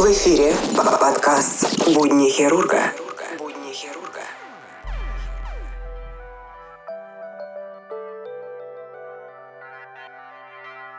В эфире подкаст «Будни хирурга».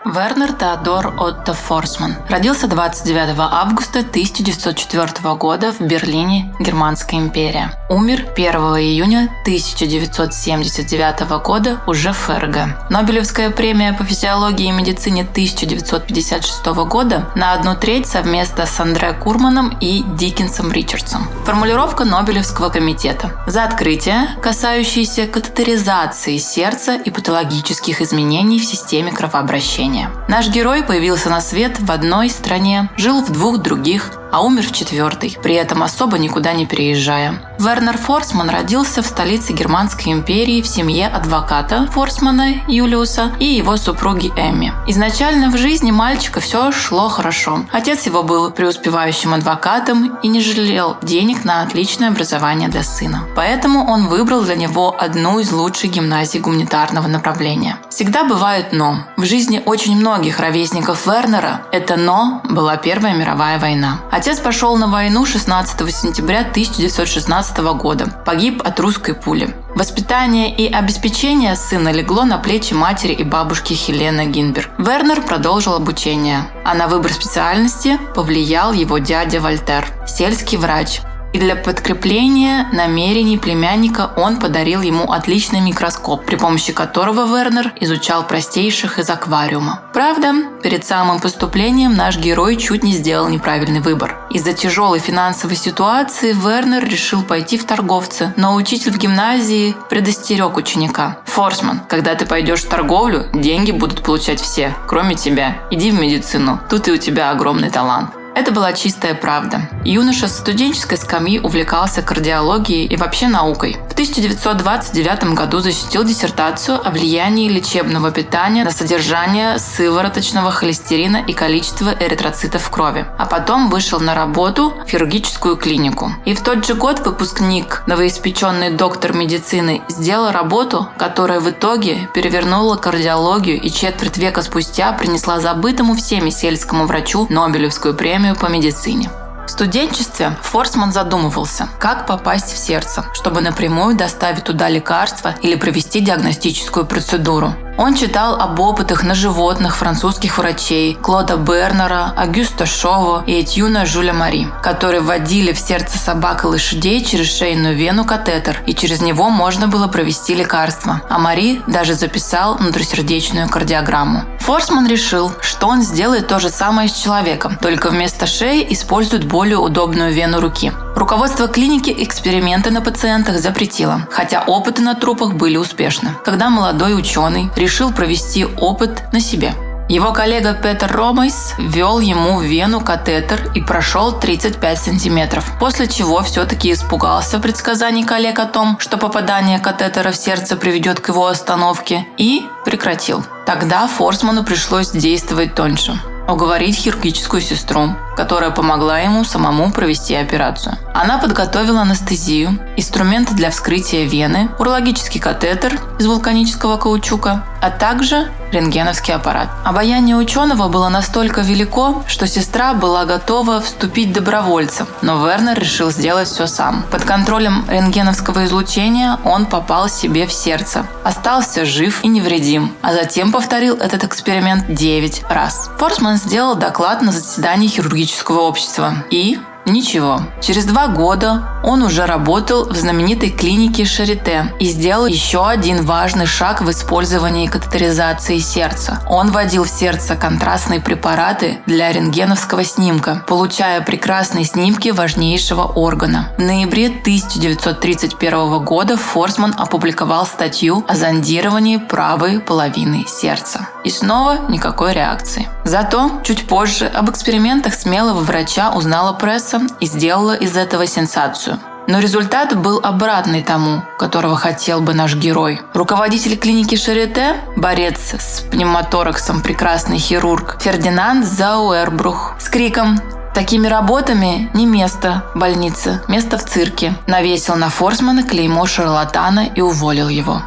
Вернер Теодор Отто Форсман родился 29 августа 1904 года в Берлине, Германская империя. Умер 1 июня 1979 года уже ФРГ. Нобелевская премия по физиологии и медицине 1956 года на одну треть совместно с Андре Курманом и Диккенсом Ричардсом. Формулировка Нобелевского комитета за открытие, касающиеся катетеризации сердца и патологических изменений в системе кровообращения. Наш герой появился на свет в одной стране, жил в двух других, а умер в четвертой, при этом особо никуда не переезжая. Вернер Форсман родился в столице Германской империи в семье адвоката Форсмана Юлиуса и его супруги Эмми. Изначально в жизни мальчика все шло хорошо. Отец его был преуспевающим адвокатом и не жалел денег на отличное образование для сына. Поэтому он выбрал для него одну из лучших гимназий гуманитарного направления. Всегда бывает «но». В жизни очень многих ровесников Вернера это «но» была Первая мировая война. Отец пошел на войну 16 сентября 1916 года. Погиб от русской пули. Воспитание и обеспечение сына легло на плечи матери и бабушки Хелены Гинберг. Вернер продолжил обучение, а на выбор специальности повлиял его дядя Вольтер, сельский врач, и для подкрепления намерений племянника он подарил ему отличный микроскоп, при помощи которого Вернер изучал простейших из аквариума. Правда, перед самым поступлением наш герой чуть не сделал неправильный выбор. Из-за тяжелой финансовой ситуации Вернер решил пойти в торговцы, но учитель в гимназии предостерег ученика. «Форсман, когда ты пойдешь в торговлю, деньги будут получать все, кроме тебя. Иди в медицину, тут и у тебя огромный талант». Это была чистая правда. Юноша с студенческой скамьи увлекался кардиологией и вообще наукой. В 1929 году защитил диссертацию о влиянии лечебного питания на содержание сывороточного холестерина и количество эритроцитов в крови. А потом вышел на работу в хирургическую клинику. И в тот же год выпускник, новоиспеченный доктор медицины, сделал работу, которая в итоге перевернула кардиологию и четверть века спустя принесла забытому всеми сельскому врачу Нобелевскую премию по медицине. В студенчестве Форсман задумывался, как попасть в сердце, чтобы напрямую доставить туда лекарства или провести диагностическую процедуру. Он читал об опытах на животных французских врачей Клода Бернера, Агюста Шово и Этьюна Жюля Мари, которые вводили в сердце собак и лошадей через шейную вену катетер, и через него можно было провести лекарство. А Мари даже записал внутрисердечную кардиограмму. Форсман решил, что он сделает то же самое с человеком, только вместо шеи использует более удобную вену руки. Руководство клиники эксперименты на пациентах запретило, хотя опыты на трупах были успешны. Когда молодой ученый решил провести опыт на себе. Его коллега Петер Ромайс ввел ему в вену катетер и прошел 35 сантиметров, после чего все-таки испугался предсказаний коллег о том, что попадание катетера в сердце приведет к его остановке, и прекратил. Тогда Форсману пришлось действовать тоньше уговорить хирургическую сестру, которая помогла ему самому провести операцию. Она подготовила анестезию, инструменты для вскрытия вены, урологический катетер из вулканического каучука, а также рентгеновский аппарат. Обаяние ученого было настолько велико, что сестра была готова вступить добровольцем, но Вернер решил сделать все сам. Под контролем рентгеновского излучения он попал себе в сердце, остался жив и невредим, а затем повторил этот эксперимент 9 раз. Форсман сделал доклад на заседании хирургического общества и Ничего. Через два года он уже работал в знаменитой клинике Шарите и сделал еще один важный шаг в использовании катетеризации сердца. Он вводил в сердце контрастные препараты для рентгеновского снимка, получая прекрасные снимки важнейшего органа. В ноябре 1931 года Форсман опубликовал статью о зондировании правой половины сердца. И снова никакой реакции. Зато чуть позже об экспериментах смелого врача узнала пресса и сделала из этого сенсацию. Но результат был обратный тому, которого хотел бы наш герой. Руководитель клиники Шарите, борец с пневмотораксом, прекрасный хирург Фердинанд Зауэрбрух с криком Такими работами не место в больнице, место в цирке. Навесил на Форсмана клеймо шарлатана и уволил его.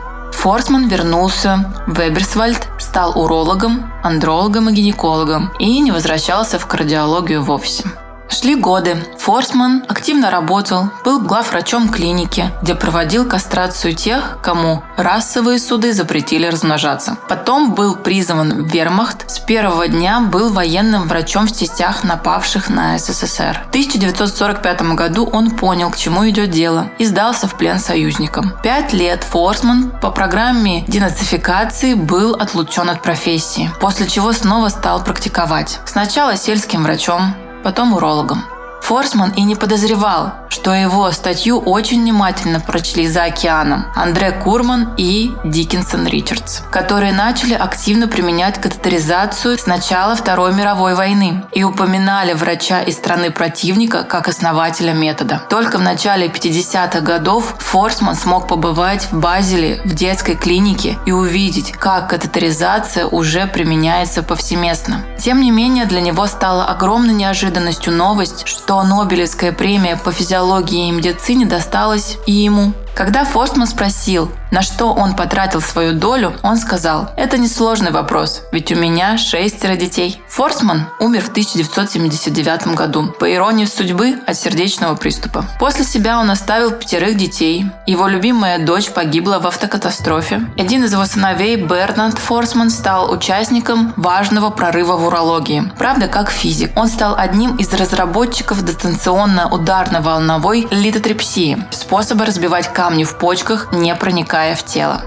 Форсман вернулся в Эберсвальд, стал урологом, андрологом и гинекологом и не возвращался в кардиологию вовсе. Шли годы. Форсман активно работал, был главврачом клиники, где проводил кастрацию тех, кому расовые суды запретили размножаться. Потом был призван в вермахт. С первого дня был военным врачом в частях, напавших на СССР. В 1945 году он понял, к чему идет дело, и сдался в плен союзникам. Пять лет Форсман по программе денацификации был отлучен от профессии, после чего снова стал практиковать. Сначала сельским врачом, потом урологом. Форсман и не подозревал, что его статью очень внимательно прочли за океаном Андре Курман и Диккенсон Ричардс, которые начали активно применять катетеризацию с начала Второй мировой войны и упоминали врача из страны противника как основателя метода. Только в начале 50-х годов Форсман смог побывать в Базеле в детской клинике и увидеть, как катетеризация уже применяется повсеместно. Тем не менее, для него стала огромной неожиданностью новость, что Нобелевская премия по физиологии физиологии и медицине досталось и ему. Когда Форстман спросил, на что он потратил свою долю, он сказал, это несложный вопрос, ведь у меня шестеро детей. Форсман умер в 1979 году, по иронии судьбы, от сердечного приступа. После себя он оставил пятерых детей. Его любимая дочь погибла в автокатастрофе. Один из его сыновей, Бернард Форсман, стал участником важного прорыва в урологии. Правда, как физик. Он стал одним из разработчиков дистанционно-ударно-волновой литотрепсии, способа разбивать камни в почках, не проникая в тело.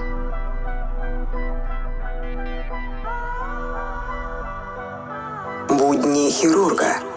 Будни хирурга.